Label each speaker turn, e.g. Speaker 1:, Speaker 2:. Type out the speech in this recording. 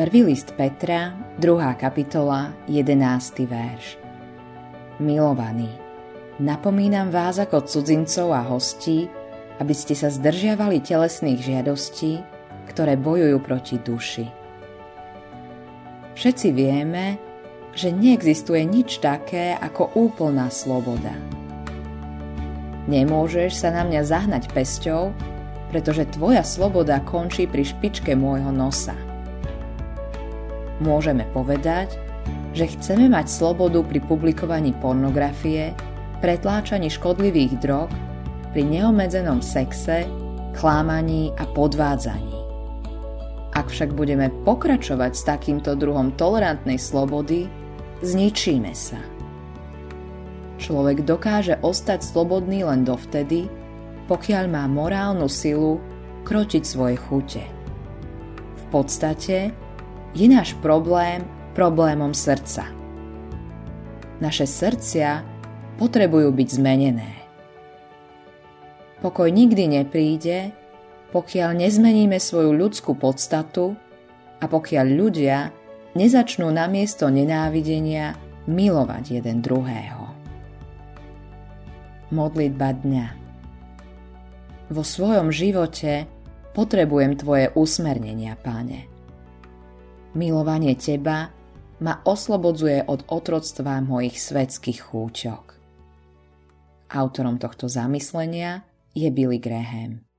Speaker 1: Prvý list Petra, 2. kapitola, 11. verš. Milovaní, napomínam vás ako cudzincov a hostí, aby ste sa zdržiavali telesných žiadostí, ktoré bojujú proti duši. Všetci vieme, že neexistuje nič také ako úplná sloboda. Nemôžeš sa na mňa zahnať pesťou, pretože tvoja sloboda končí pri špičke môjho nosa – môžeme povedať, že chceme mať slobodu pri publikovaní pornografie, pretláčaní škodlivých drog, pri neomedzenom sexe, klámaní a podvádzaní. Ak však budeme pokračovať s takýmto druhom tolerantnej slobody, zničíme sa. Človek dokáže ostať slobodný len dovtedy, pokiaľ má morálnu silu kročiť svoje chute. V podstate je náš problém problémom srdca. Naše srdcia potrebujú byť zmenené. Pokoj nikdy nepríde, pokiaľ nezmeníme svoju ľudskú podstatu a pokiaľ ľudia nezačnú namiesto nenávidenia milovať jeden druhého. Modlitba dňa Vo svojom živote potrebujem Tvoje usmernenia, Pane. Milovanie teba ma oslobodzuje od otroctva mojich svetských chúčok. Autorom tohto zamyslenia je Billy Graham.